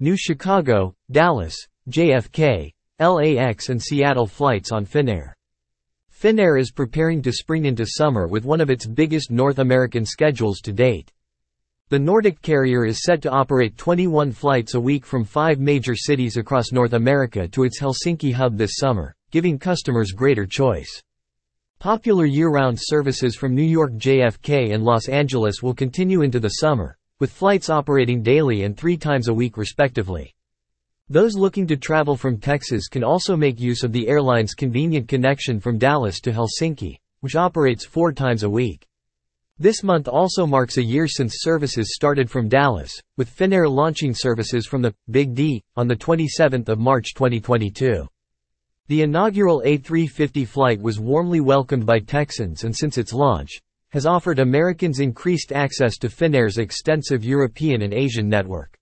New Chicago, Dallas, JFK, LAX and Seattle flights on Finnair. Finnair is preparing to spring into summer with one of its biggest North American schedules to date. The Nordic carrier is set to operate 21 flights a week from five major cities across North America to its Helsinki hub this summer, giving customers greater choice. Popular year-round services from New York JFK and Los Angeles will continue into the summer, with flights operating daily and three times a week respectively. Those looking to travel from Texas can also make use of the airline's convenient connection from Dallas to Helsinki, which operates four times a week. This month also marks a year since services started from Dallas, with Finnair launching services from the Big D on the 27th of March 2022. The inaugural A350 flight was warmly welcomed by Texans and since its launch, has offered Americans increased access to Finnair's extensive European and Asian network.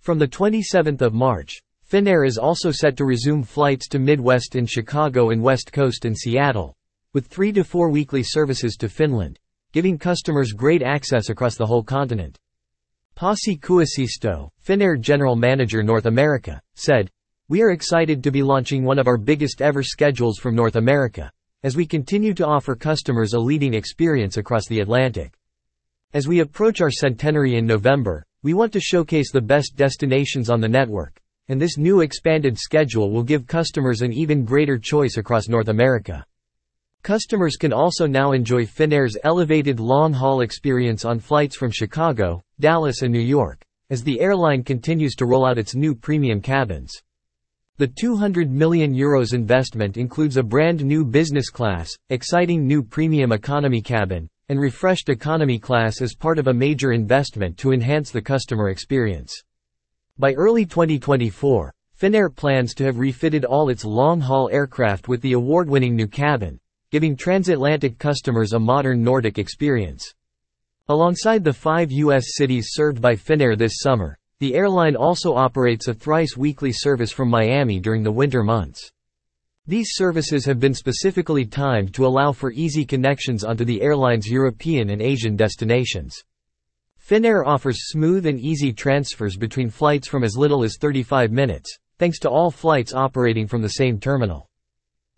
From the 27th of March, Finnair is also set to resume flights to Midwest in Chicago and West Coast in Seattle, with three to four weekly services to Finland, giving customers great access across the whole continent. Pasi Kuusisto, Finnair General Manager North America, said, We are excited to be launching one of our biggest ever schedules from North America, as we continue to offer customers a leading experience across the Atlantic. As we approach our centenary in November, we want to showcase the best destinations on the network, and this new expanded schedule will give customers an even greater choice across North America. Customers can also now enjoy Finnair's elevated long-haul experience on flights from Chicago, Dallas and New York, as the airline continues to roll out its new premium cabins. The 200 million euros investment includes a brand new business class, exciting new premium economy cabin, and refreshed economy class as part of a major investment to enhance the customer experience. By early 2024, Finnair plans to have refitted all its long-haul aircraft with the award-winning new cabin, giving transatlantic customers a modern Nordic experience. Alongside the five U.S. cities served by Finnair this summer, the airline also operates a thrice-weekly service from Miami during the winter months. These services have been specifically timed to allow for easy connections onto the airline's European and Asian destinations. Finnair offers smooth and easy transfers between flights from as little as 35 minutes, thanks to all flights operating from the same terminal.